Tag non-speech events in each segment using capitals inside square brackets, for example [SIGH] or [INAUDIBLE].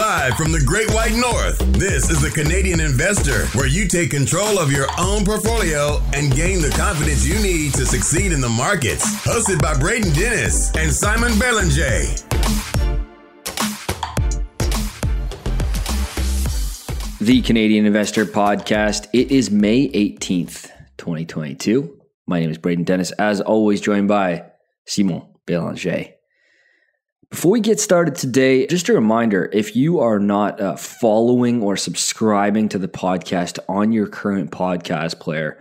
Live from the Great White North, this is the Canadian Investor, where you take control of your own portfolio and gain the confidence you need to succeed in the markets. Hosted by Braden Dennis and Simon Belanger. The Canadian Investor Podcast. It is May 18th, 2022. My name is Braden Dennis, as always, joined by Simon Belanger. Before we get started today, just a reminder if you are not uh, following or subscribing to the podcast on your current podcast player,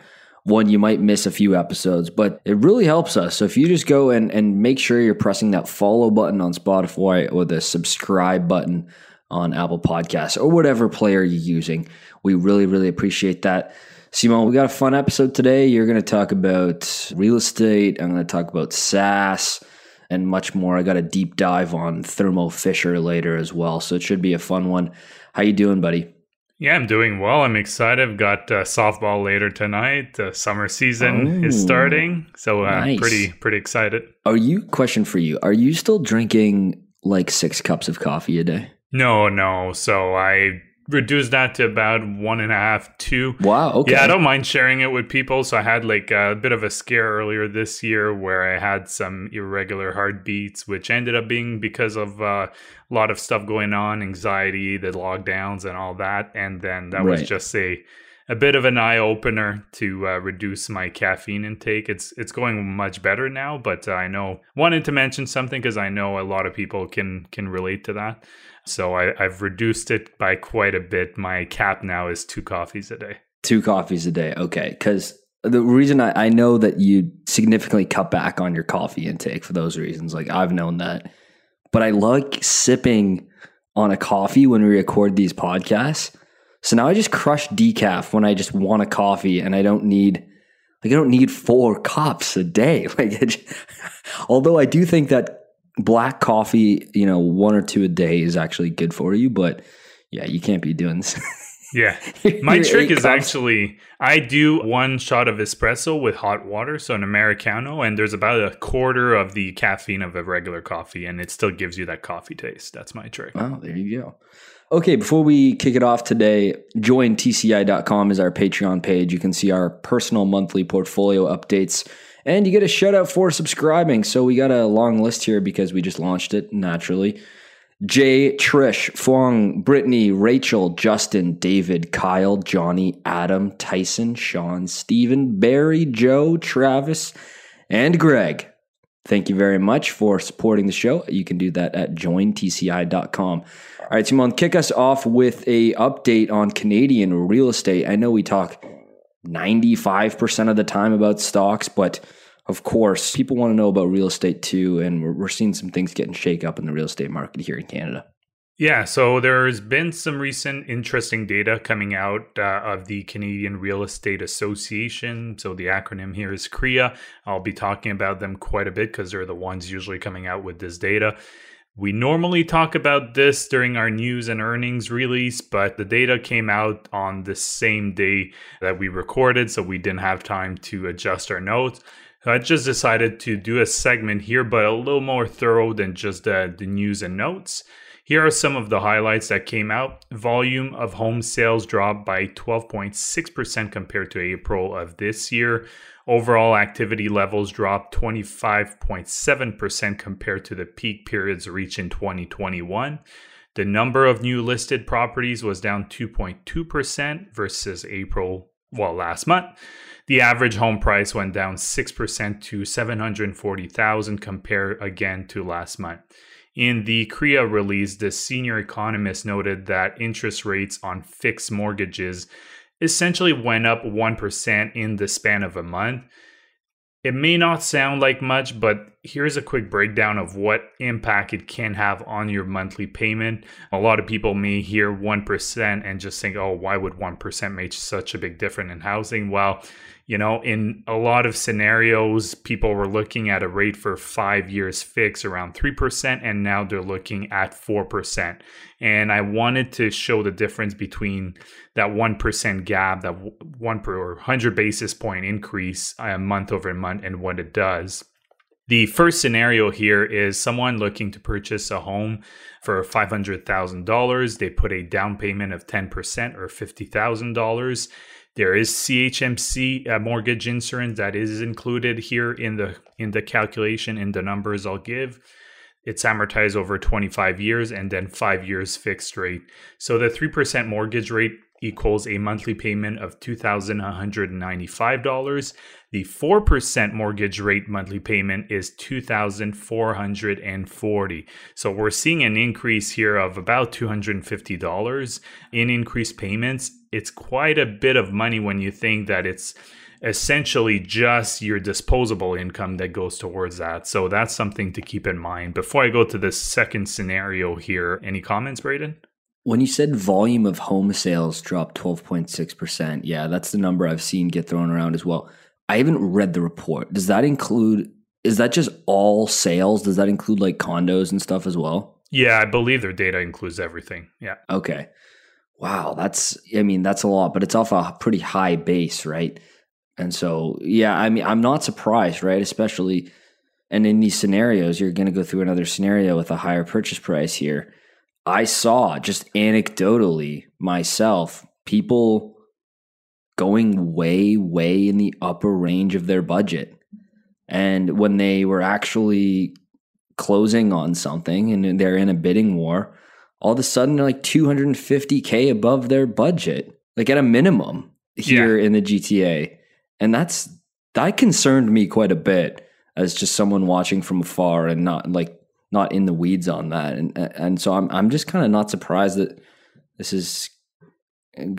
one, you might miss a few episodes, but it really helps us. So if you just go and, and make sure you're pressing that follow button on Spotify or the subscribe button on Apple Podcasts or whatever player you're using, we really, really appreciate that. Simon, we got a fun episode today. You're going to talk about real estate. I'm going to talk about SaaS and much more. I got a deep dive on Thermo Fisher later as well, so it should be a fun one. How you doing, buddy? Yeah, I'm doing well. I'm excited. I've got uh, softball later tonight. The summer season oh, is starting, so uh, nice. pretty pretty excited. Are you question for you? Are you still drinking like six cups of coffee a day? No, no. So I reduced that to about one and a half, two. Wow. Okay. Yeah, I don't mind sharing it with people. So I had like a bit of a scare earlier this year where I had some irregular heartbeats, which ended up being because of uh, a lot of stuff going on, anxiety, the lockdowns, and all that. And then that right. was just a a bit of an eye opener to uh, reduce my caffeine intake. It's it's going much better now, but uh, I know wanted to mention something because I know a lot of people can can relate to that. So I, I've reduced it by quite a bit. My cap now is two coffees a day. Two coffees a day. Okay. Because the reason I, I know that you significantly cut back on your coffee intake for those reasons, like I've known that. But I like sipping on a coffee when we record these podcasts. So now I just crush decaf when I just want a coffee and I don't need like I don't need four cups a day. [LAUGHS] Like, it, although I do think that black coffee, you know, one or two a day is actually good for you, but yeah, you can't be doing this. [LAUGHS] yeah. My trick is cups. actually I do one shot of espresso with hot water, so an Americano, and there's about a quarter of the caffeine of a regular coffee, and it still gives you that coffee taste. That's my trick. Oh, there you go. Okay, before we kick it off today, join TCI.com is our Patreon page. You can see our personal monthly portfolio updates and you get a shout out for subscribing. So we got a long list here because we just launched it naturally. Jay, Trish, Fong, Brittany, Rachel, Justin, David, Kyle, Johnny, Adam, Tyson, Sean, Stephen, Barry, Joe, Travis, and Greg. Thank you very much for supporting the show. You can do that at jointci.com. All right, Simon, kick us off with a update on Canadian real estate. I know we talk 95% of the time about stocks, but of course, people want to know about real estate too. And we're, we're seeing some things getting shake up in the real estate market here in Canada. Yeah, so there's been some recent interesting data coming out uh, of the Canadian Real Estate Association. So the acronym here is CREA. I'll be talking about them quite a bit because they're the ones usually coming out with this data. We normally talk about this during our news and earnings release, but the data came out on the same day that we recorded, so we didn't have time to adjust our notes. So I just decided to do a segment here, but a little more thorough than just the, the news and notes. Here are some of the highlights that came out. Volume of home sales dropped by 12.6% compared to April of this year. Overall activity levels dropped 25.7% compared to the peak periods reached in 2021. The number of new listed properties was down 2.2% versus April, well, last month. The average home price went down 6% to 740,000 compared again to last month. In the CREA release, the senior economist noted that interest rates on fixed mortgages essentially went up 1% in the span of a month. It may not sound like much, but here's a quick breakdown of what impact it can have on your monthly payment. A lot of people may hear 1% and just think, oh, why would 1% make such a big difference in housing? Well, you know, in a lot of scenarios, people were looking at a rate for five years fix around 3%, and now they're looking at 4%. And I wanted to show the difference between that 1% gap, that one per 100 basis point increase uh, month over month, and what it does. The first scenario here is someone looking to purchase a home for $500,000. They put a down payment of 10% or $50,000. There is CHMC uh, mortgage insurance that is included here in the in the calculation in the numbers I'll give. It's amortized over 25 years and then 5 years fixed rate. So the 3% mortgage rate equals a monthly payment of $2,195. The 4% mortgage rate monthly payment is 2,440. So we're seeing an increase here of about $250 in increased payments. It's quite a bit of money when you think that it's essentially just your disposable income that goes towards that. So that's something to keep in mind. Before I go to the second scenario here, any comments, Braden? When you said volume of home sales dropped 12.6%, yeah, that's the number I've seen get thrown around as well. I haven't read the report. Does that include, is that just all sales? Does that include like condos and stuff as well? Yeah, I believe their data includes everything. Yeah. Okay. Wow, that's, I mean, that's a lot, but it's off a pretty high base, right? And so, yeah, I mean, I'm not surprised, right? Especially, and in these scenarios, you're going to go through another scenario with a higher purchase price here. I saw just anecdotally myself people going way, way in the upper range of their budget. And when they were actually closing on something and they're in a bidding war, all of a sudden they're like 250K above their budget, like at a minimum here yeah. in the GTA. And that's, that concerned me quite a bit as just someone watching from afar and not like not in the weeds on that, and and so I'm I'm just kind of not surprised that this is.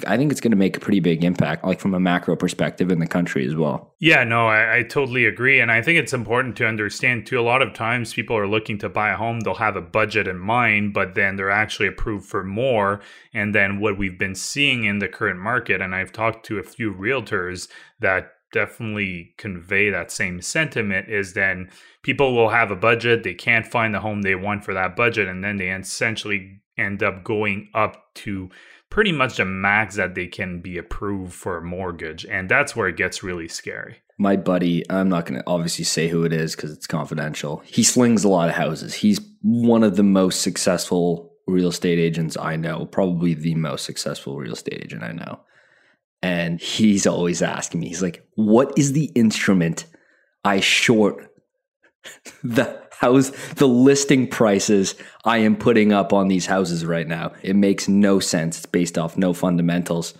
I think it's going to make a pretty big impact, like from a macro perspective in the country as well. Yeah, no, I, I, totally agree. And I think it's important to understand too. A lot of times people are looking to buy a home, they'll have a budget in mind, but then they're actually approved for more. And then what we've been seeing in the current market, and I've talked to a few realtors that definitely convey that same sentiment is then people will have a budget they can't find the home they want for that budget and then they essentially end up going up to pretty much the max that they can be approved for a mortgage and that's where it gets really scary. My buddy i'm not going to obviously say who it is because it's confidential. He slings a lot of houses. He's one of the most successful real estate agents i know. Probably the most successful real estate agent i know. And he's always asking me, he's like, what is the instrument I short [LAUGHS] the house, the listing prices I am putting up on these houses right now? It makes no sense. It's based off no fundamentals.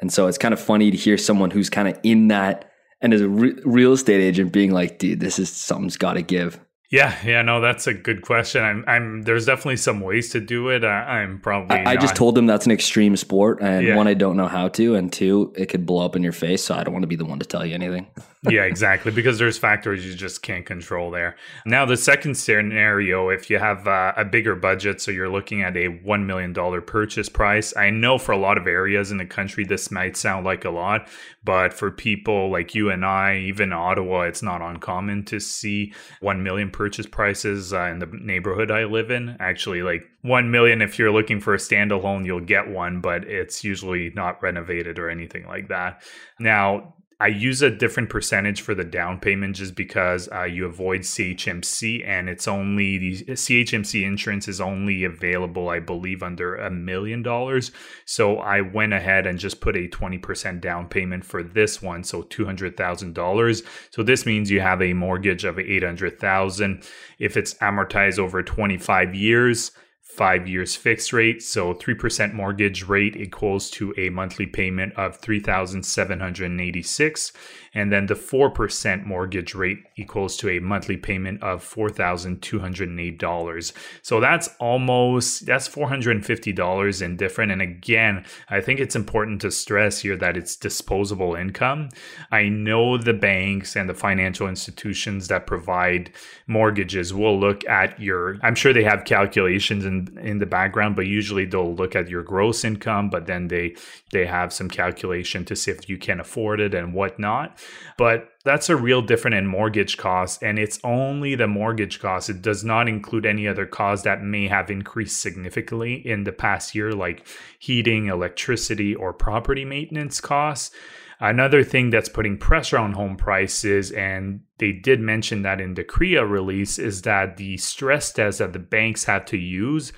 And so it's kind of funny to hear someone who's kind of in that and as a re- real estate agent being like, dude, this is something's got to give. Yeah, yeah, no, that's a good question. I'm, I'm. There's definitely some ways to do it. I, am probably. I, I just told them that's an extreme sport, and yeah. one, I don't know how to, and two, it could blow up in your face. So I don't want to be the one to tell you anything. Yeah, exactly, because there's factors you just can't control there. Now, the second scenario, if you have uh, a bigger budget, so you're looking at a one million dollar purchase price. I know for a lot of areas in the country, this might sound like a lot, but for people like you and I, even Ottawa, it's not uncommon to see one million purchase prices uh, in the neighborhood I live in. Actually, like 1 million if you're looking for a standalone, you'll get one, but it's usually not renovated or anything like that. Now, I use a different percentage for the down payment just because uh, you avoid CHMC and it's only the CHMC insurance is only available, I believe, under a million dollars. So I went ahead and just put a 20% down payment for this one. So $200,000. So this means you have a mortgage of 800,000. If it's amortized over 25 years, five years fixed rate. So 3% mortgage rate equals to a monthly payment of 3786 and then the 4% mortgage rate equals to a monthly payment of $4,208. So that's almost that's $450 in different and again, I think it's important to stress here that it's disposable income. I know the banks and the financial institutions that provide mortgages will look at your I'm sure they have calculations in in the background, but usually they'll look at your gross income, but then they they have some calculation to see if you can afford it and whatnot. But that's a real different in mortgage costs, and it's only the mortgage costs. It does not include any other costs that may have increased significantly in the past year, like heating, electricity, or property maintenance costs. Another thing that's putting pressure on home prices, and they did mention that in the CREA release, is that the stress test that the banks had to use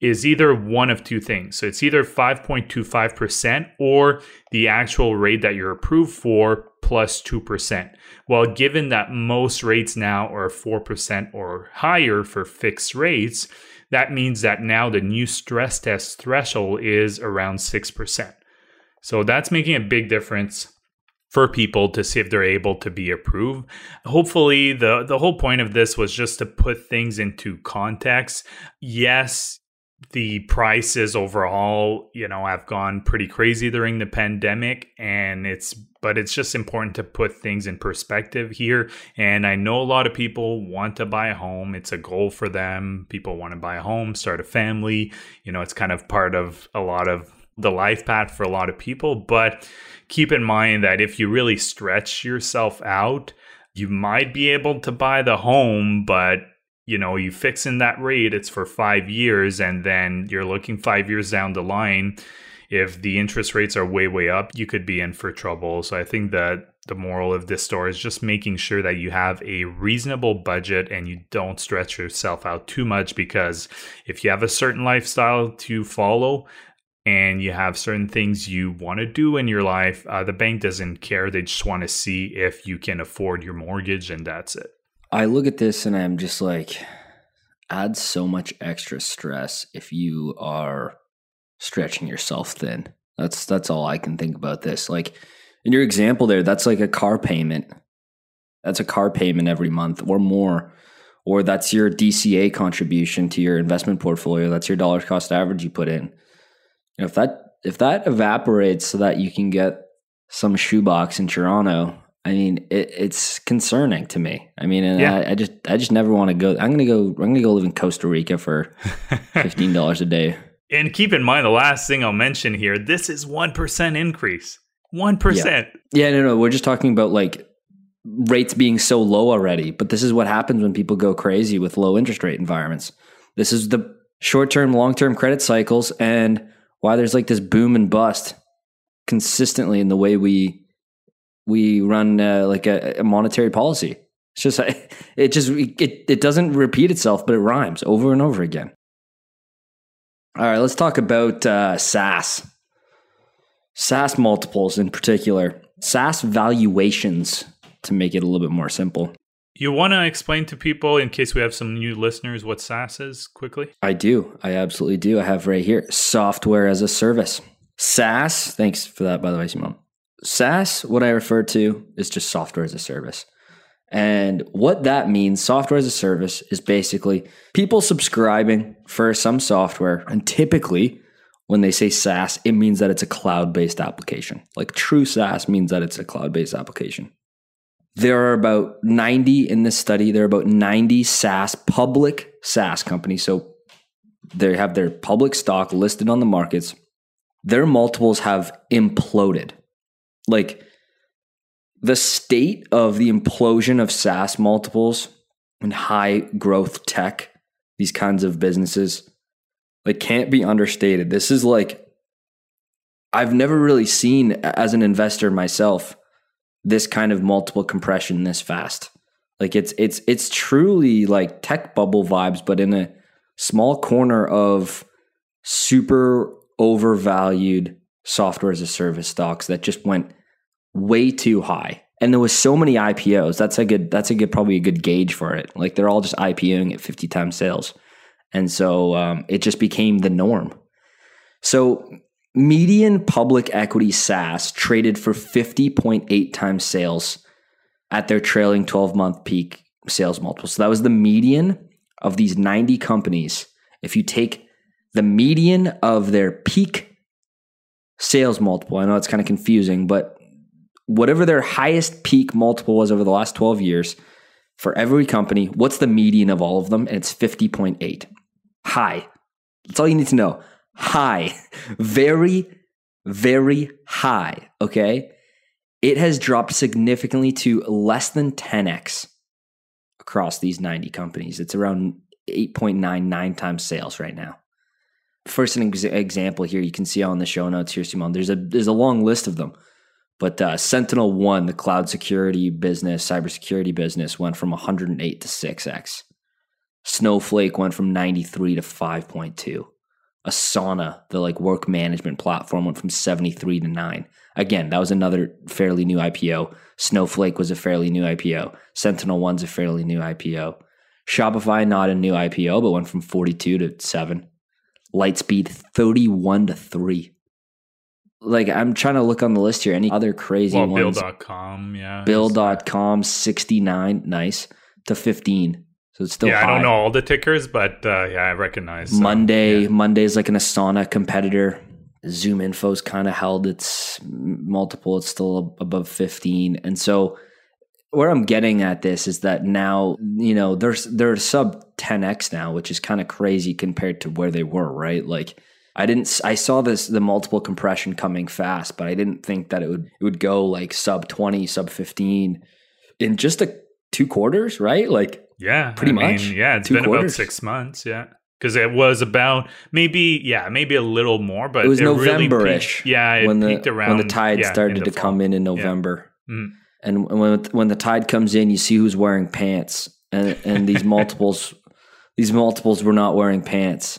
is either one of two things. So it's either 5.25% or the actual rate that you're approved for plus 2%. Well, given that most rates now are 4% or higher for fixed rates, that means that now the new stress test threshold is around 6%. So that's making a big difference for people to see if they're able to be approved. Hopefully the the whole point of this was just to put things into context. Yes, the prices overall, you know, have gone pretty crazy during the pandemic and it's but it's just important to put things in perspective here and I know a lot of people want to buy a home. It's a goal for them. People want to buy a home, start a family. You know, it's kind of part of a lot of the life path for a lot of people, but keep in mind that if you really stretch yourself out, you might be able to buy the home, but you know, you fix in that rate, it's for five years, and then you're looking five years down the line. If the interest rates are way, way up, you could be in for trouble. So I think that the moral of this story is just making sure that you have a reasonable budget and you don't stretch yourself out too much because if you have a certain lifestyle to follow, and you have certain things you want to do in your life, uh, the bank doesn't care. They just want to see if you can afford your mortgage, and that's it. I look at this and I'm just like, adds so much extra stress if you are stretching yourself thin. That's that's all I can think about this. Like in your example there, that's like a car payment. That's a car payment every month or more. Or that's your DCA contribution to your investment portfolio. That's your dollar cost average you put in. You know, if that if that evaporates so that you can get some shoebox in Toronto, I mean, it, it's concerning to me. I mean, and yeah. I, I, just, I just never want to go. I'm gonna go. I'm gonna go live in Costa Rica for [LAUGHS] fifteen dollars a day. And keep in mind, the last thing I'll mention here: this is one percent increase. One percent. Yeah. yeah, no, no. We're just talking about like rates being so low already. But this is what happens when people go crazy with low interest rate environments. This is the short term, long term credit cycles, and why there's like this boom and bust consistently in the way we we run uh, like a, a, monetary policy. It's just [LAUGHS] it just it it doesn't repeat itself, but it rhymes over and over again. All right, let's talk about uh, SaaS. SaaS multiples in particular, SaaS valuations to make it a little bit more simple. You want to explain to people, in case we have some new listeners, what SaaS is quickly? I do. I absolutely do. I have right here software as a service. SaaS, thanks for that, by the way, Simon. SaaS, what I refer to is just software as a service. And what that means, software as a service, is basically people subscribing for some software. And typically, when they say SaaS, it means that it's a cloud based application. Like true SaaS means that it's a cloud based application. There are about 90 in this study, there are about 90 SaaS, public SaaS companies. So they have their public stock listed on the markets. Their multiples have imploded like the state of the implosion of SaaS multiples and high growth tech, these kinds of businesses, like can't be understated. This is like I've never really seen as an investor myself this kind of multiple compression this fast. Like it's it's it's truly like tech bubble vibes, but in a small corner of super overvalued software as a service stocks that just went way too high. And there was so many IPOs. That's a good that's a good probably a good gauge for it. Like they're all just IPOing at 50 times sales. And so um, it just became the norm. So median public equity SaaS traded for 50.8 times sales at their trailing 12 month peak sales multiple. So that was the median of these 90 companies. If you take the median of their peak sales multiple. I know it's kind of confusing, but whatever their highest peak multiple was over the last 12 years for every company, what's the median of all of them? And it's 50.8. High. That's all you need to know. High. [LAUGHS] Very, very high. Okay. It has dropped significantly to less than 10x across these 90 companies. It's around 8.99 times sales right now first an ex- example here you can see on the show notes here simon there's a there's a long list of them But uh, Sentinel One, the cloud security business, cybersecurity business, went from 108 to 6x. Snowflake went from 93 to 5.2. Asana, the like work management platform, went from 73 to 9. Again, that was another fairly new IPO. Snowflake was a fairly new IPO. Sentinel One's a fairly new IPO. Shopify, not a new IPO, but went from 42 to 7. Lightspeed, 31 to 3. Like, I'm trying to look on the list here. Any other crazy well, ones? Bill.com, yeah. Bill.com, 69, nice, to 15. So it's still yeah, high. I don't know all the tickers, but uh, yeah, I recognize. um, Monday, yeah. Monday's like an Asana competitor. Zoom Info's kind of held its multiple. It's still above 15. And so where I'm getting at this is that now, you know, there's they're sub 10x now, which is kind of crazy compared to where they were, right? Like I didn't I saw this the multiple compression coming fast, but I didn't think that it would it would go like sub 20, sub 15 in just a two quarters, right? Like Yeah, Pretty I mean, much. yeah, it's Two been quarters. about six months. Yeah, because it was about maybe yeah, maybe a little more, but it was really November-ish peaked- yeah, it when the peaked around when the tide yeah, started to the come in in November. Mm. And when when the tide comes in, you see who's wearing pants, and and these [LAUGHS] multiples, these multiples were not wearing pants.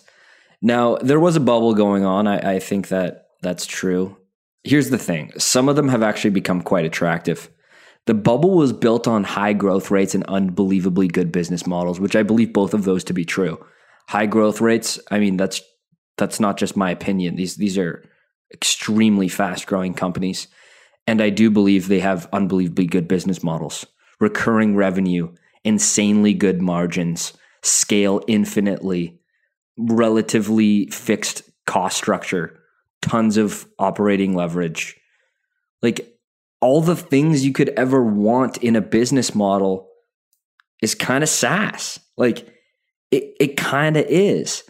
Now there was a bubble going on. I, I think that that's true. Here's the thing: some of them have actually become quite attractive. The bubble was built on high growth rates and unbelievably good business models, which I believe both of those to be true. High growth rates. I mean, that's that's not just my opinion. These these are extremely fast growing companies. And I do believe they have unbelievably good business models, recurring revenue, insanely good margins, scale infinitely, relatively fixed cost structure, tons of operating leverage. Like all the things you could ever want in a business model is kind of SaaS. Like it, it kind of is.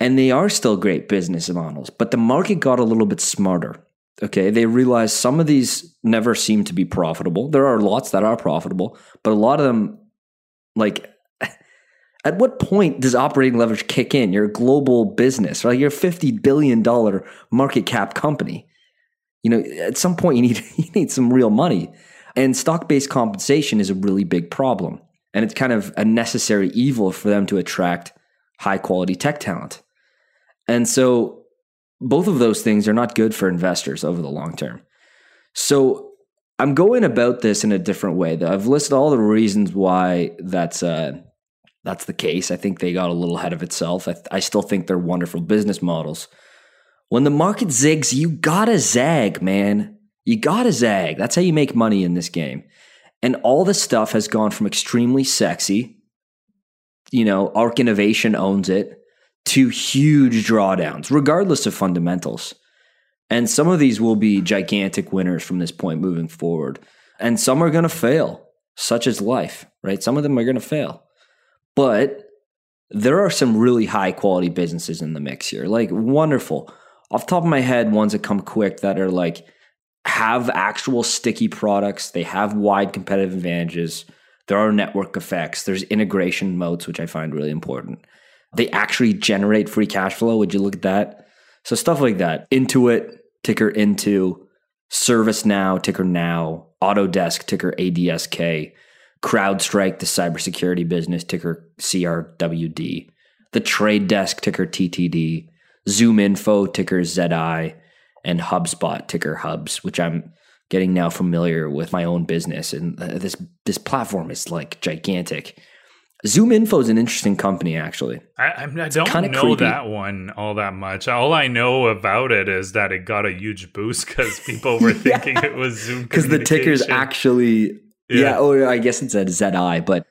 And they are still great business models, but the market got a little bit smarter. Okay. They realize some of these never seem to be profitable. There are lots that are profitable, but a lot of them, like, [LAUGHS] at what point does operating leverage kick in? You're a global business, right? You're a $50 billion market cap company. You know, at some point you need [LAUGHS] you need some real money. And stock-based compensation is a really big problem. And it's kind of a necessary evil for them to attract high quality tech talent. And so both of those things are not good for investors over the long term. So I'm going about this in a different way. Though I've listed all the reasons why that's uh, that's the case. I think they got a little ahead of itself. I, I still think they're wonderful business models. When the market zigs, you gotta zag, man. You gotta zag. That's how you make money in this game. And all this stuff has gone from extremely sexy, you know, ARK Innovation owns it, to huge drawdowns, regardless of fundamentals. And some of these will be gigantic winners from this point moving forward. And some are going to fail, such as life, right? Some of them are going to fail. But there are some really high quality businesses in the mix here, like wonderful. Off top of my head, ones that come quick that are like have actual sticky products, they have wide competitive advantages. There are network effects, there's integration modes, which I find really important. They actually generate free cash flow. Would you look at that? So stuff like that. Intuit, ticker into, ServiceNow, ticker now, Autodesk, ticker ADSK, CrowdStrike, the cybersecurity business, ticker CRWD, the Trade Desk, ticker TTD, Zoom Info, ticker ZI, and HubSpot, ticker Hubs, which I'm getting now familiar with my own business. And uh, this this platform is like gigantic. Zoom Info is an interesting company, actually. I, I'm- don't kinda know creepy. that one all that much. All I know about it is that it got a huge boost because people were [LAUGHS] Yeah. thinking it was Zoom. [LAUGHS] because the ticker's actually yeah. Yeah. oh I guess it said ZI, but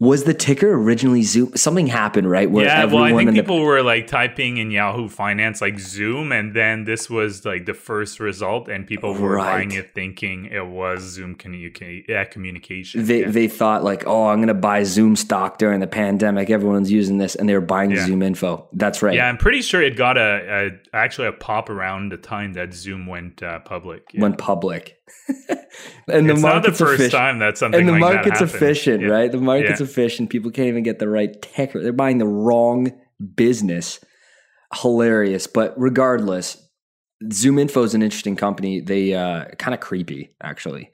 was the ticker originally Zoom? Something happened, right? Where yeah, well, I think in the- people were like typing in Yahoo Finance like Zoom, and then this was like the first result, and people were Right. buying it thinking it was Zoom communica- yeah, communication. they yeah. they thought like, oh, I'm gonna buy Zoom stock during the pandemic. Everyone's using this, and they were buying Yeah. Zoom info. That's right. Yeah, I'm pretty sure it got a, a actually a pop around the time that Zoom went uh, public. Yeah. Went public, and the it's not the market's first efficient. time that something And the like market's efficient, Yeah. right? The market's Yeah. efficient. People can't even get the right ticker. They're buying the wrong business. Hilarious, but regardless, Zoom Info is an interesting company. They uh, kind of creepy, actually.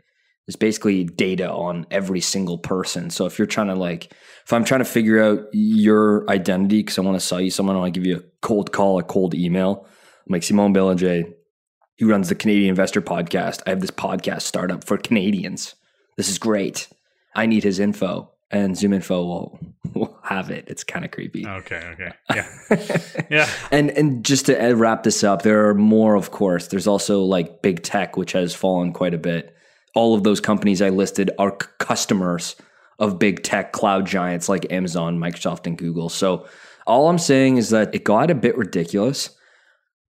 It's basically data on every single person. So if you're trying to like, if I'm trying to figure out your identity because I want to sell you someone, I want to give you a cold call, a cold email. I'm like Simon Belanger. He runs the Canadian Investor Podcast. I have this podcast startup for Canadians. This is great. I need his info, and Zoom Info will, [LAUGHS] will have it. It's kind of creepy. Okay. Okay. [LAUGHS] Yeah. yeah. And and just to wrap this up, there are more, of course. There's also like big tech, which has fallen quite a bit. All of those companies I listed are c- customers of big tech cloud giants like Amazon, Microsoft, and Google. So all I'm saying is that it got a bit ridiculous,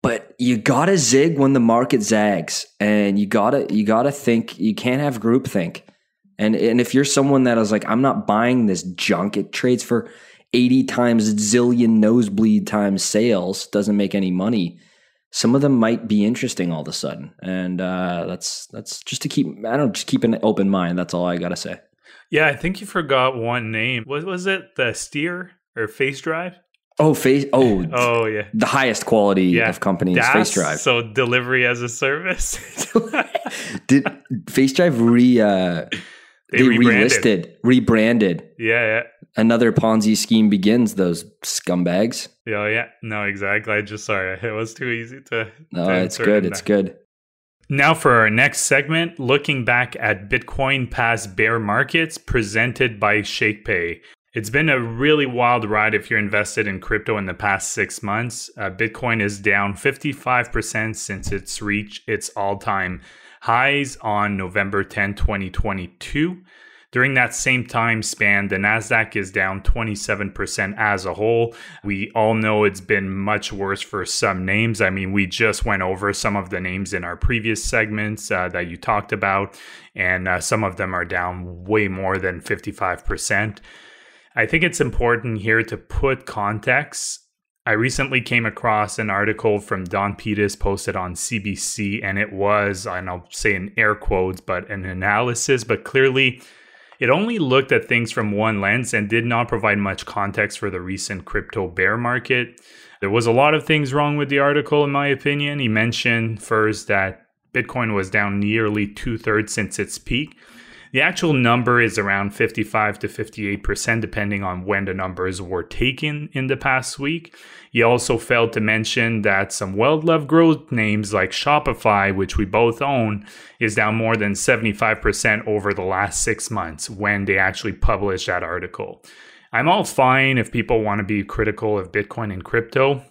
but you gotta zig when the market zags, and you gotta you gotta think. You can't have groupthink. And and if you're someone that is like, I'm not buying this junk, it trades for 80 times zillion nosebleed times sales, doesn't make any money. Some of them might be interesting all of a sudden, and uh, that's that's just to keep. I don't just keep an open mind. That's all I gotta say. Yeah, I think you forgot one name. What was it? The Steer or Face Drive? Oh, face. Oh, Oh yeah. the highest quality Yeah. of companies, Face Drive. So delivery as a service. [LAUGHS] Did Face Drive re? Uh, They they rebranded. relisted, rebranded. yeah, yeah. Another Ponzi scheme begins. Those scumbags. Yeah, yeah. No, exactly. I just sorry. It was too easy to. No, to it's good. It's there. good. Now, for our next segment, looking back at Bitcoin past bear markets presented by ShakePay. It's been a really wild ride if you're invested in crypto in the past six months. Uh, Bitcoin is down 55% since it's reached its all time highs on November 10, 2022. During that same time span, the NASDAQ is down 27% as a whole. We all know it's been much worse for some names. I mean, we just went over some of the names in our previous segments uh, that you talked about, and uh, some of them are down way more than 55%. I think it's important here to put context. I recently came across an article from Don Pittis posted on CBC, and it was, and I'll say in air quotes, but an analysis, but clearly it only looked at things from one lens and did not provide much context for the recent crypto bear market. There was a lot of things wrong with the article, in my opinion. He mentioned first that Bitcoin was down nearly two thirds since its peak. The actual number is around 55 to 58%, depending on when the numbers were taken in the past week. He also failed to mention that some well loved growth names like Shopify, which we both own, is down more than 75% over the last six months when they actually published that article. I'm all fine if people want to be critical of Bitcoin and crypto.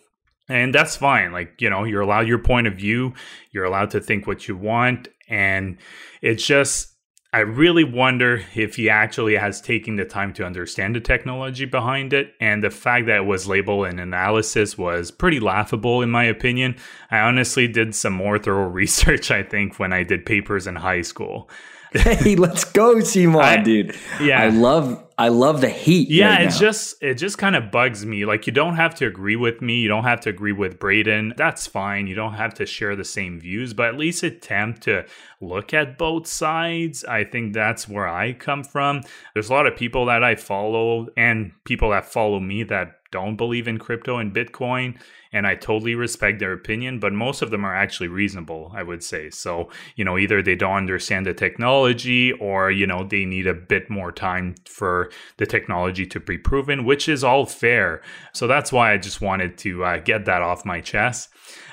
And that's fine. Like, you know, you're allowed your point of view, you're allowed to think what you want. And it's just, I really wonder if he actually has taken the time to understand the technology behind it. And the fact that it was labeled an analysis was pretty laughable, in my opinion. I honestly did some more thorough [LAUGHS] research, I think, when I did papers in high school. [LAUGHS] Hey, let's go, Simon, I- dude. yeah. I love I love the heat. Yeah, right it's now. just it just kind of bugs me. Like you don't have to agree with me, you don't have to agree with Braden. That's fine. You don't have to share the same views, but at least attempt to look at both sides. I think that's where I come from. There's a lot of people that I follow and people that follow me that don't believe in crypto and Bitcoin, and I totally respect their opinion, but most of them are actually reasonable, I would say. So, you know, either they don't understand the technology or, you know, they need a bit more time for the technology to be proven, which is all fair. So that's why I just wanted to uh, get that off my chest.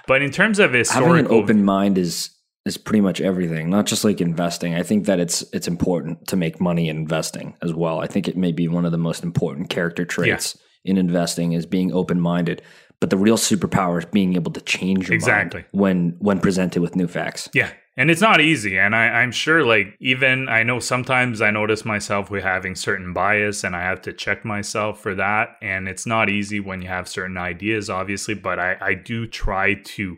But in terms of having an open mind is is pretty much everything not just like investing i think that it's it's important to make money in investing as well i think it may be one of the most important character traits in investing is being open minded but the real superpower is being able to change your Exactly. mind when when presented with new facts Yeah. And it's not easy. And I, I'm sure, like, even I know sometimes I notice myself with having certain bias and I have to check myself for that. And it's not easy when you have certain ideas, obviously, but I, I do try to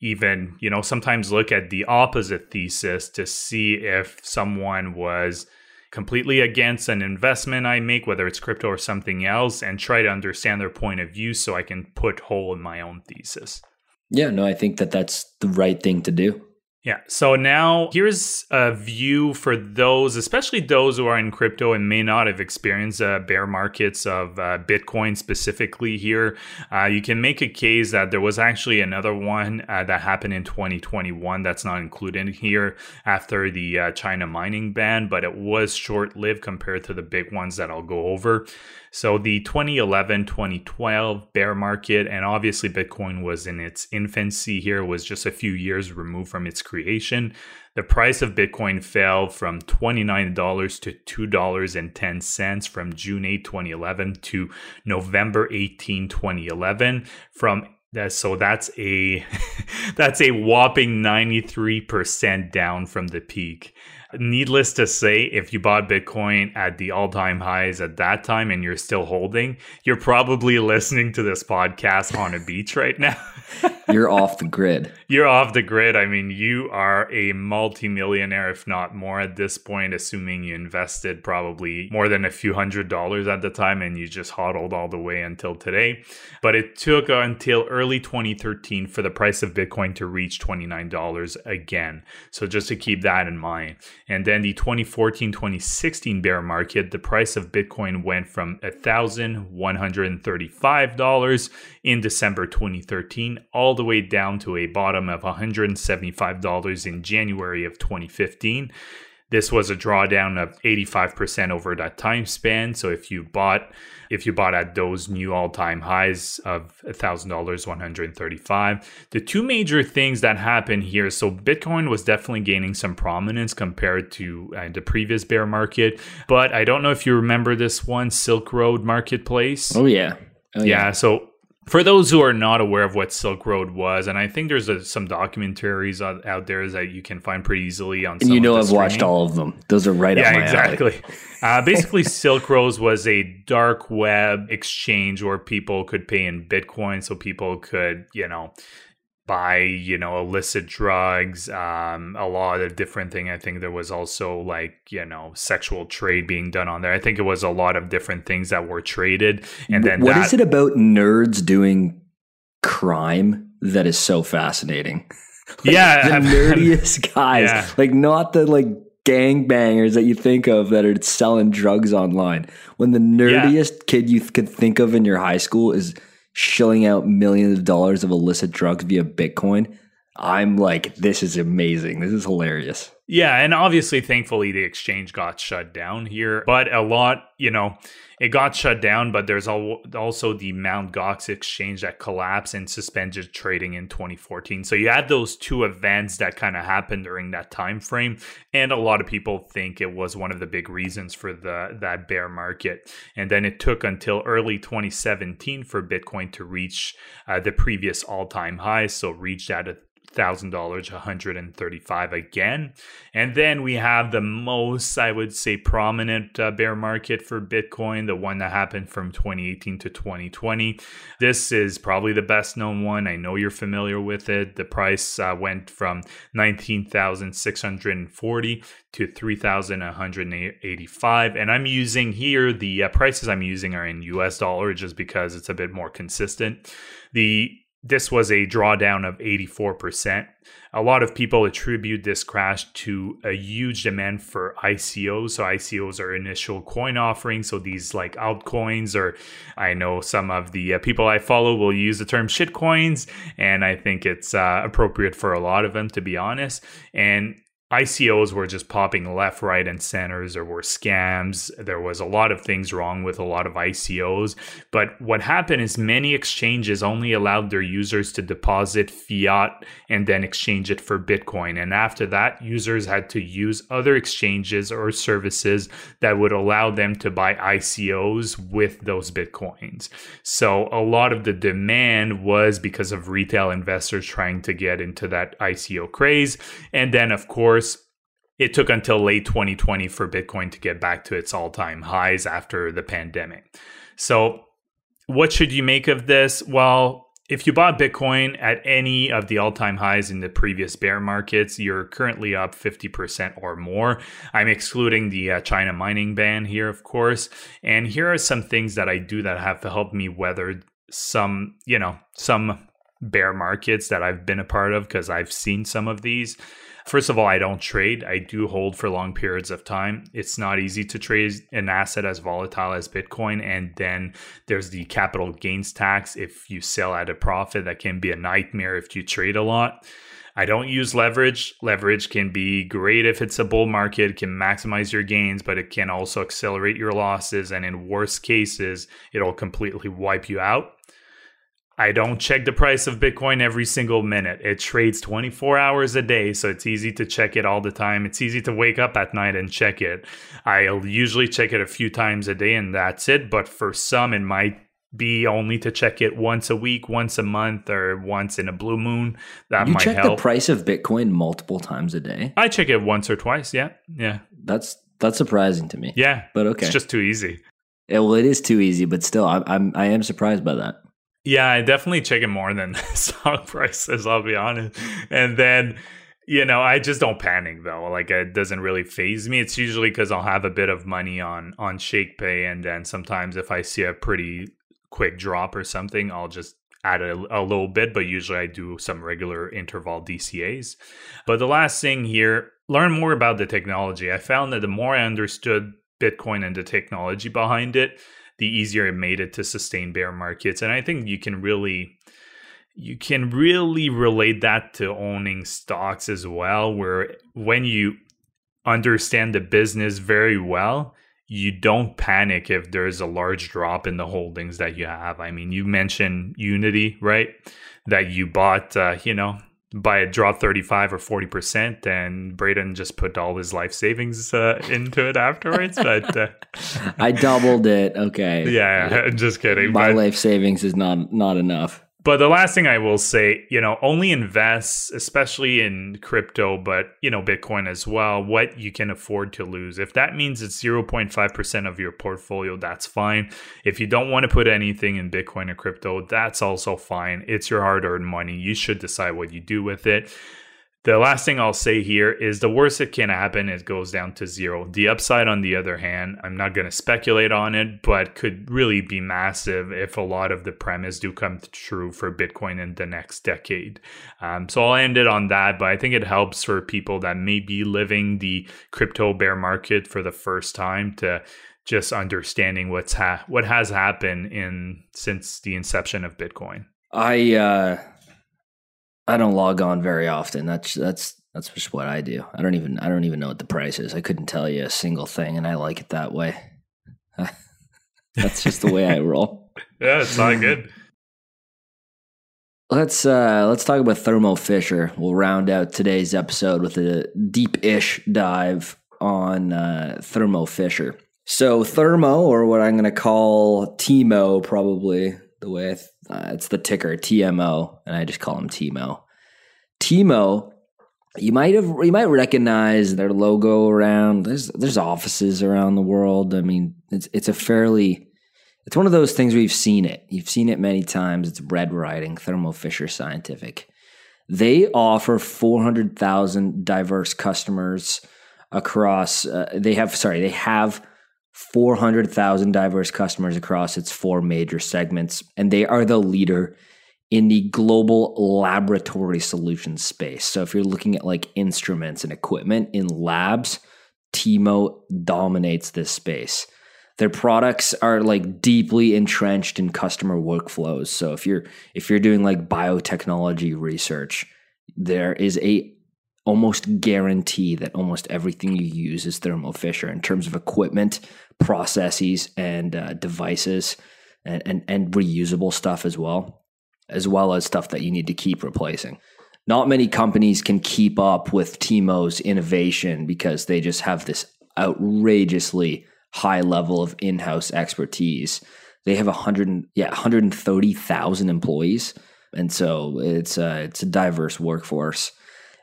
even, you know, sometimes look at the opposite thesis to see if someone was completely against an investment I make, whether it's crypto or something else, and try to understand their point of view so I can put hole in my own thesis. yeah no i think that that's the right thing to do Yeah. So now here's a view for those, especially those who are in crypto and may not have experienced uh, bear markets of uh, Bitcoin specifically here. Uh, you can make a case that there was actually another one uh, that happened in 2021 that's not included here after the uh, China mining ban, but it was short lived compared to the big ones that I'll go over. So the 2011 2012 bear market, and obviously Bitcoin was in its infancy here, was just a few years removed from its creation. The price of Bitcoin fell from $29 to $2.10 from June 8, 2011 to November 18, 2011. From so that's a [LAUGHS] that's a whopping 93% down from the peak. Needless to say, if you bought Bitcoin at the all time highs at that time and you're still holding, you're probably [LAUGHS] listening to this podcast on a beach right now. [LAUGHS] you're off the grid. You're off the grid. I mean, you are a multimillionaire, if not more, at this point, assuming you invested probably more than a few hundred dollars at the time and you just hodled all the way until today. But it took until early 2013 for the price of Bitcoin to reach $29 again. So just to keep that in mind. And then the 2014 2016 bear market, the price of Bitcoin went from $1,135 in December 2013 all the way down to a bottom of $175 in January of 2015. This was a drawdown of 85% over that time span. So if you bought if you bought at those new all-time highs of $1000 135 the two major things that happened here so bitcoin was definitely gaining some prominence compared to uh, the previous bear market but i don't know if you remember this one silk road marketplace. Oh yeah. Oh, yeah. yeah so for those who are not aware of what Silk Road was, and I think there's a, some documentaries out, out, there that you can find pretty easily on. And you know, I've streaming. watched all of them. Those are right yeah, up my exactly. [LAUGHS] uh, basically, Silk Road was a dark web exchange where people could pay in Bitcoin, so people could, you know, buy you know illicit drugs um a lot of different thing. I think there was also like you know sexual trade being done on there. I think it was a lot of different things that were traded. And then what that, is it about nerds doing crime that is so fascinating? Like yeah the [LAUGHS] nerdiest guys. yeah. like not the like gangbangers that you think of that are selling drugs online. When the nerdiest yeah. kid you could think of in your high school is shilling out millions of dollars of illicit drugs via Bitcoin. I'm like, this is amazing. This is hilarious. Yeah, and obviously, thankfully, the exchange got shut down here. But a lot, you know, it got shut down. But there's also the Mount Gox exchange that collapsed and suspended trading in 2014. So you had those two events that kind of happened during that time frame, and a lot of people think it was one of the big reasons for the that bear market. And then it took until early 2017 for Bitcoin to reach uh, the previous all-time high. So reached at a thousand dollars 135 again. And then we have the most i would say prominent uh, bear market for bitcoin the one that happened from 2018 to 2020 this is probably the best known one. I know you're familiar with it. The price uh, went from 19640 to 3185 and i'm using here the uh, prices i'm using are in us dollar just because it's a bit more consistent. The this was a drawdown of 84%. A lot of people attribute this crash to a huge demand for ICOs. So ICOs are initial coin offerings. So these like altcoins, or I know some of the uh, people I follow will use the term shitcoins, and I think it's uh, appropriate for a lot of them to be honest. And ICOs were just popping left, right, and centers. There were scams. There was a lot of things wrong with a lot of ICOs. But what happened is many exchanges only allowed their users to deposit fiat and then exchange it for Bitcoin. And after that, users had to use other exchanges or services that would allow them to buy ICOs with those Bitcoins. So a lot of the demand was because of retail investors trying to get into that ICO craze. And then, of course, it took until late 2020 for Bitcoin to get back to its all time highs after the pandemic. So, what should you make of this? Well, if you bought Bitcoin at any of the all time highs in the previous bear markets, you're currently up 50% or more. I'm excluding the uh, China mining ban here, of course. And here are some things that I do that have helped me weather some, you know, some bear markets that I've been a part of because I've seen some of these. First of all, I don't trade. I do hold for long periods of time. It's not easy to trade an asset as volatile as Bitcoin. And then there's the capital gains tax. If you sell at a profit, that can be a nightmare if you trade a lot. I don't use leverage. Leverage can be great if it's a bull market, can maximize your gains, but it can also accelerate your losses. And in worst cases, it'll completely wipe you out. I don't check the price of Bitcoin every single minute. It trades 24 hours a day, so it's easy to check it all the time. It's easy to wake up at night and check it. I'll usually check it a few times a day, and that's it. But for some, it might be only to check it once a week, once a month, or once in a blue moon. That you might check help. the price of Bitcoin multiple times a day. I check it once or twice. Yeah, yeah, That's that's surprising to me. yeah. But okay. It's just too easy. Yeah, well, it is too easy, but still, I'm, I'm I am surprised by that. Yeah, I definitely check it more than [LAUGHS] stock prices. I'll be honest. And then, you know, I just don't panic though. Like it doesn't really faze me. It's usually because I'll have a bit of money on on ShakePay, and then sometimes if I see a pretty quick drop or something, I'll just add a, a little bit. But usually, I do some regular interval DCA's. But the last thing here, learn more about the technology. I found that the more I understood Bitcoin and the technology behind it, the easier it made it to sustain bear markets. And I think you can really you can really relate that to owning stocks as well, where when you understand the business very well, you don't panic if there's a large drop in the holdings that you have. I mean, you mentioned Unity, right? That you bought, uh, you know, by a drop 35 or 40% and Braden just put all his life savings uh, into it afterwards. but uh, [LAUGHS] I doubled it. Okay. yeah, [LAUGHS] just kidding. My but- life savings is not not enough. But the last thing I will say, you know, only invest, especially in crypto, but, you know, Bitcoin as well, what you can afford to lose. If that means it's 0.5% of your portfolio, that's fine. If you don't want to put anything in Bitcoin or crypto, that's also fine. It's your hard earned money. You should decide what you do with it. The last thing I'll say here is the worst that can happen is goes down to zero. The upside, on the other hand, I'm not going to speculate on it, but could really be massive if a lot of the premise do come true for Bitcoin in the next decade. Um, so I'll end it on that, but I think it helps for people that may be living the crypto bear market for the first time to just understanding what's ha- what has happened in since the inception of Bitcoin. I uh I don't log on very often. That's that's that's just what I do. I don't even I don't even know what the price is. I couldn't tell you a single thing, and I like it that way. [LAUGHS] that's just the way I roll. [LAUGHS] Yeah, it's not good. Let's uh let's talk about Thermo Fisher. We'll round out today's episode with a deep-ish dive on uh, Thermo Fisher. So Thermo, or what I'm going to call Timo, probably the way I th- uh, it's the ticker TMO, and I just call him Timo. Timo, you might have you might recognize their logo around. There's there's offices around the world. I mean, it's it's a fairly it's one of those things where you've seen it. You've seen it many times. It's red writing, Thermo Fisher Scientific. They offer 400,000 diverse customers across, uh, they have, sorry, they have 400,000 diverse customers across its four major segments, and they are the leader in the global laboratory solutions space. So if you're looking at like instruments and equipment in labs, Timo dominates this space. Their products are like deeply entrenched in customer workflows. So if you're if you're doing like biotechnology research, there is a almost guarantee that almost everything you use is Thermo Fisher in terms of equipment, processes, and uh, devices, and, and and reusable stuff as well, as well as stuff that you need to keep replacing. Not many companies can keep up with Timo's innovation because they just have this outrageously high level of in-house expertise. They have 100 yeah, 130,000 employees and so it's a, it's a diverse workforce.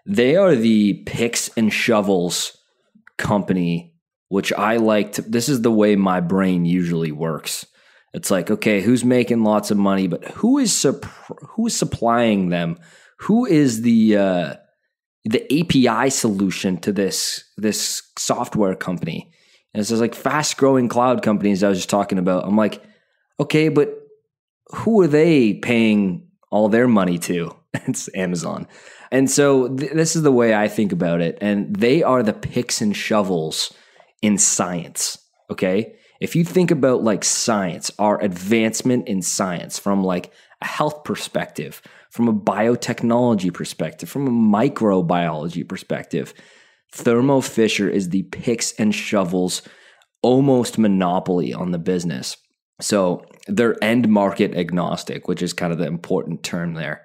They are the picks and shovels company which I like to this is the way my brain usually works. It's like, okay, who's making lots of money, but who is supp- who is supplying them? Who is the uh, the API solution to this this software company? And it's like fast growing cloud companies I was just talking about. I'm like, okay, but who are they paying all their money to. [LAUGHS] It's Amazon. And so th- this is the way I think about it. And they are the picks and shovels in science. Okay. If you think about like science, our advancement in science from like a health perspective, from a biotechnology perspective, from a microbiology perspective, Thermo Fisher is the picks and shovels almost monopoly on the business. So they're end market agnostic, which is kind of the important term there.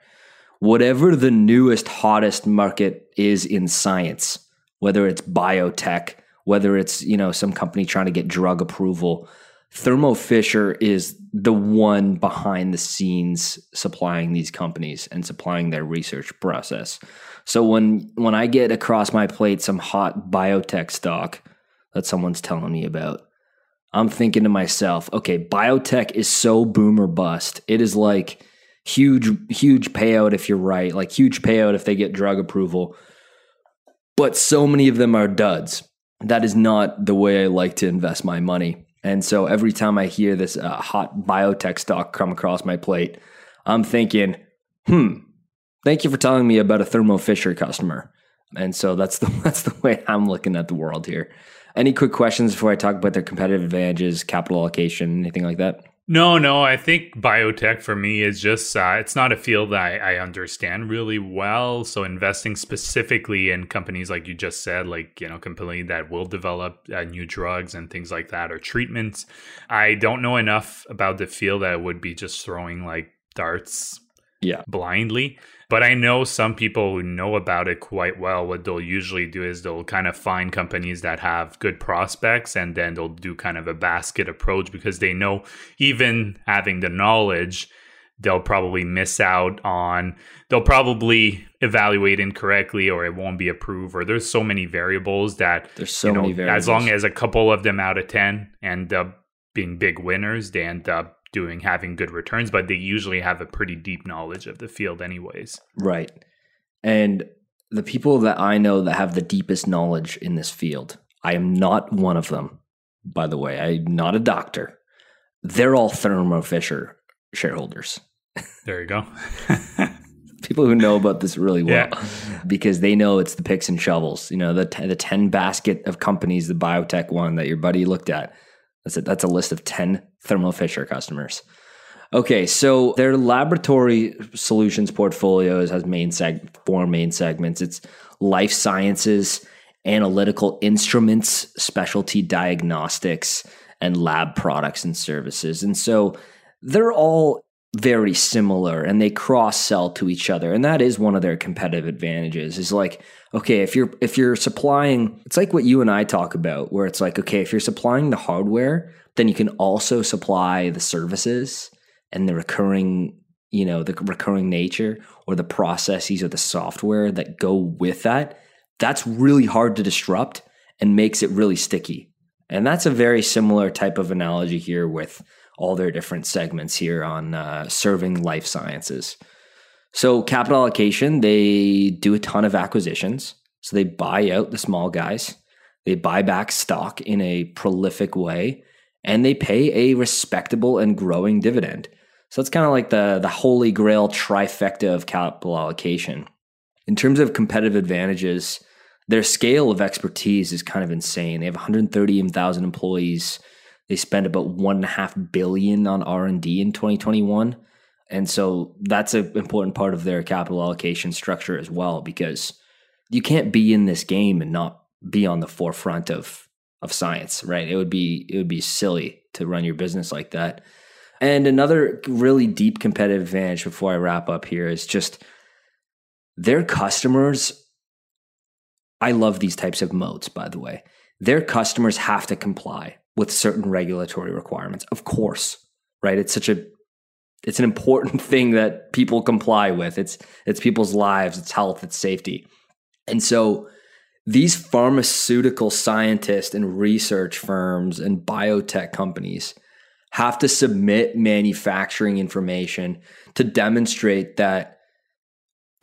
Whatever the newest, hottest market is in science, whether it's biotech, whether it's, you know, some company trying to get drug approval, Thermo Fisher is the one behind the scenes supplying these companies and supplying their research process. So when when I get across my plate some hot biotech stock that someone's telling me about, I'm thinking to myself, okay, biotech is so boomer bust. It is like huge, huge payout if you're right, like huge payout if they get drug approval. But so many of them are duds. That is not the way I like to invest my money. And so every time I hear this uh, hot biotech stock come across my plate, I'm thinking, hmm, thank you for telling me about a Thermo Fisher customer. And so that's [LAUGHS] the that's the way I'm looking at the world here. Any quick questions before I talk about their competitive advantages, capital allocation, anything like that? No, no. I think biotech for me is just, uh, it's not a field that I, I, understand really well. So investing specifically in companies like you just said, like, you know, company that will develop uh, new drugs and things like that or treatments. I don't know enough about the field that I would be just throwing like darts yeah. blindly. But I know some people who know about it quite well. What they'll usually do is they'll kind of find companies that have good prospects and then they'll do kind of a basket approach because they know even having the knowledge, they'll probably miss out on, they'll probably evaluate incorrectly or it won't be approved or there's so many variables that there's so you know, many variables. As long as a couple of them out of 10 end up being big winners, they end up doing having good returns, but they usually have a pretty deep knowledge of the field, anyways. Right. And the people that I know that have the deepest knowledge in this field, I am not one of them, by the way. I'm not a doctor. They're all Thermo Fisher shareholders. [LAUGHS] There you go. [LAUGHS] people who know about this really well yeah. [LAUGHS] because they know it's the picks and shovels. You know, the t- the 10 basket of companies, the biotech one that your buddy looked at. That's a, that's a list of 10 Thermo Fisher customers. Okay, so their laboratory solutions portfolios has main seg- four main segments. It's life sciences, analytical instruments, specialty diagnostics, and lab products and services. And so they're all very similar and they cross sell to each other and that is one of their competitive advantages is like okay if you're if you're supplying it's like what you and I talk about where it's like okay if you're supplying the hardware then you can also supply the services and the recurring you know the recurring nature or the processes or the software that go with that that's really hard to disrupt and makes it really sticky and that's a very similar type of analogy here with all their different segments here on uh, serving life sciences. So, capital allocation, they do a ton of acquisitions. So, they buy out the small guys, they buy back stock in a prolific way, and they pay a respectable and growing dividend. So, it's kind of like the, the holy grail trifecta of capital allocation. In terms of competitive advantages, their scale of expertise is kind of insane. They have 130,000 employees they spend about one and a half billion on R and D in 2021, and so that's an important part of their capital allocation structure as well. Because you can't be in this game and not be on the forefront of of science, right? It would be it would be silly to run your business like that. And another really deep competitive advantage before I wrap up here is just their customers. I love these types of moats, by the way. Their customers have to comply with certain regulatory requirements. Of course, right? It's such a it's an important [LAUGHS] thing that people comply with. It's it's people's lives, it's health, it's safety. And so these pharmaceutical scientists and research firms and biotech companies have to submit manufacturing information to demonstrate that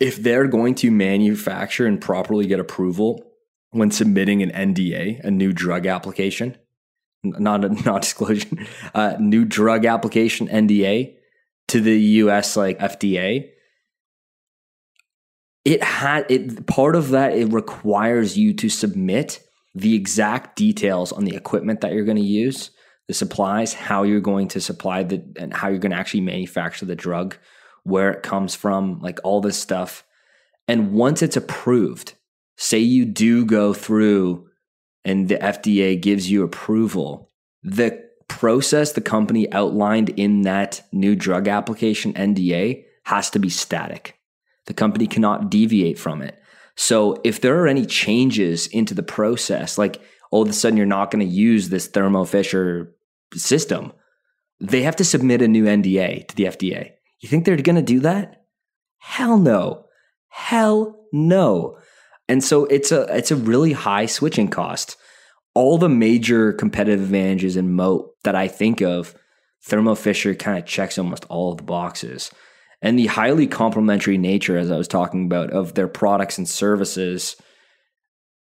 if they're going to manufacture and properly get approval when submitting an NDA, a new drug application, not a [LAUGHS] not disclosure, [LAUGHS] uh, new drug application NDA to the U.S. like FDA, it had it part of that it requires you to submit the exact details on the equipment that you're going to use, the supplies, how you're going to supply the and how you're going to actually manufacture the drug, where it comes from, like all this stuff. And once it's approved, say you do go through and the FDA gives you approval, the process the company outlined in that new drug application NDA has to be static. The company cannot deviate from it. So if there are any changes into the process, like all of a sudden you're not going to use this Thermo Fisher system, they have to submit a new NDA to the FDA. You think they're going to do that? Hell no. Hell no. And so it's a it's a really high switching cost. All the major competitive advantages and moat that I think of, Thermo Fisher kind of checks almost all of the boxes. And the highly complementary nature, as I was talking about, of their products and services,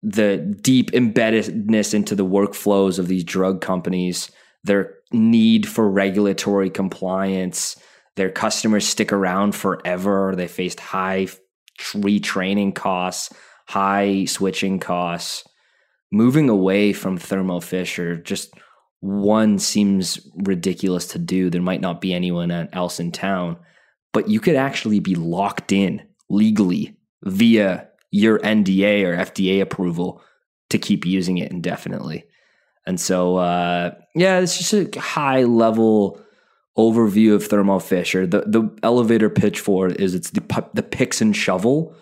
the deep embeddedness into the workflows of these drug companies, their need for regulatory compliance, their customers stick around forever. They faced high retraining costs, high switching costs. Moving away from Thermo Fisher, just one seems ridiculous to do. There might not be anyone else in town, but you could actually be locked in legally via your NDA or FDA approval to keep using it indefinitely. And so, uh, yeah, it's just a high level overview of Thermo Fisher. The the elevator pitch for it is it's the the picks and shovel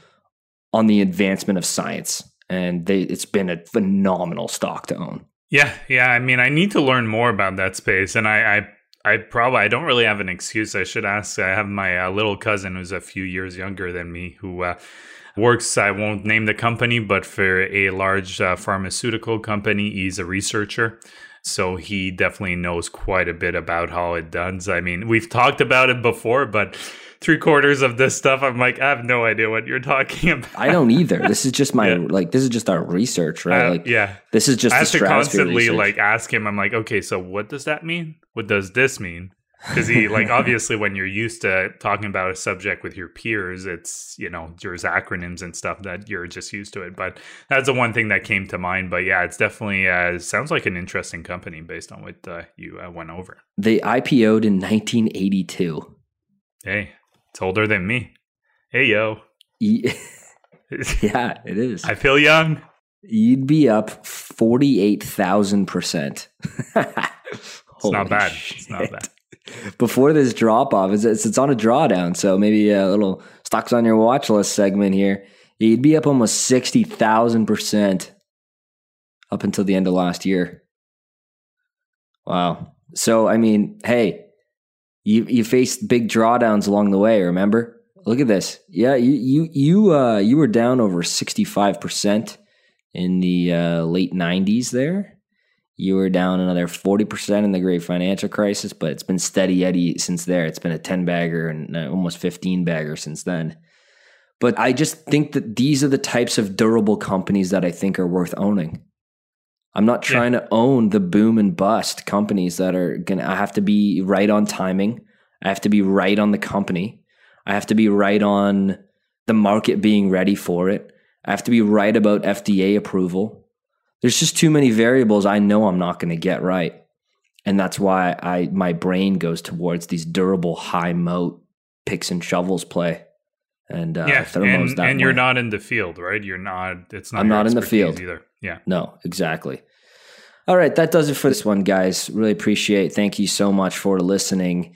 on the advancement of science, and they it's been a phenomenal stock to own. Yeah, yeah. I mean, I need to learn more about that space, and I, I I probably I don't really have an excuse. I should ask. I have my uh, little cousin who's a few years younger than me who uh, works. I won't name the company, but for a large uh, pharmaceutical company, he's a researcher. So he definitely knows quite a bit about how it does. I mean, we've talked about it before, but three quarters of this stuff, I'm like, I have no idea what you're talking [LAUGHS] about. I don't either. This is just my yeah. like. This is just our research, right? Uh, like, yeah. This is just. I have to constantly research. like ask him. I'm like, okay, so what does that mean? What does this mean? Because he like [LAUGHS] obviously when you're used to talking about a subject with your peers, it's you know there's acronyms and stuff that you're just used to it. But that's the one thing that came to mind. But yeah, it's definitely uh, sounds like an interesting company based on what uh, you uh, went over. They IPO'd in 1982. Hey, it's older than me. Hey, yo. [LAUGHS] yeah, it is. I feel young. You'd be up 48,000%. [LAUGHS] it's not bad. Shit. It's not bad. Before this drop off, it's, it's, it's on a drawdown. So maybe a little stocks on your watch list segment here. You'd be up almost 60,000% up until the end of last year. Wow. So, I mean, hey, you you faced big drawdowns along the way. Remember? Look at this. Yeah, you you you uh, you were down over sixty five percent in the uh, late nineties. There, you were down another forty percent in the Great Financial Crisis, but it's been steady Eddie since there. It's been a ten bagger and uh, almost fifteen bagger since then. But I just think that these are the types of durable companies that I think are worth owning. I'm not trying yeah. to own the boom and bust companies that are gonna. I have to be right on timing. I have to be right on the company. I have to be right on the market being ready for it. I have to be right about FDA approval. There's just too many variables I know I'm not going to get right. And that's why I my brain goes towards these durable high moat picks and shovels play. And uh, yeah, and, and you're not in the field, right? You're not. It's not. I'm not in the field either. Yeah. No, exactly. All right, that does it for this one, guys. Really appreciate. Thank you so much for listening.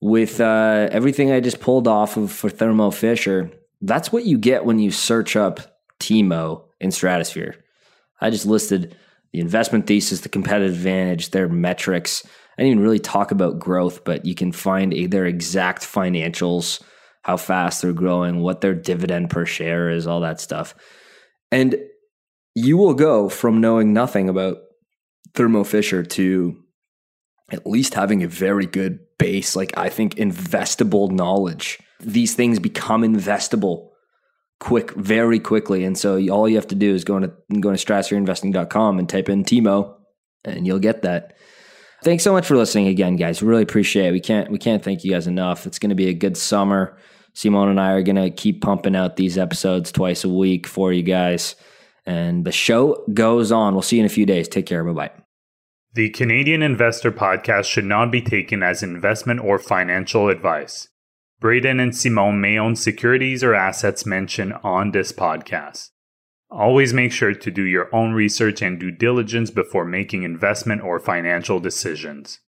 With uh, everything I just pulled off of for Thermo Fisher, that's what you get when you search up TIMO in Stratosphere. I just listed the investment thesis, the competitive advantage, their metrics. I didn't even really talk about growth, but you can find their exact financials, how fast they're growing, what their dividend per share is, all that stuff. And you will go from knowing nothing about Thermo Fisher to at least having a very good base, like I think investable knowledge. These things become investable quick, very quickly. And so all you have to do is go to go to stratosphereinvesting.com and type in Timo and you'll get that. Thanks so much for listening again, guys. Really appreciate it. We can't we can't thank you guys enough. It's gonna be a good summer. Simon and I are going to keep pumping out these episodes twice a week for you guys. And the show goes on. We'll see you in a few days. Take care. Bye bye. The Canadian Investor Podcast should not be taken as investment or financial advice. Braden and Simon may own securities or assets mentioned on this podcast. Always make sure to do your own research and due diligence before making investment or financial decisions.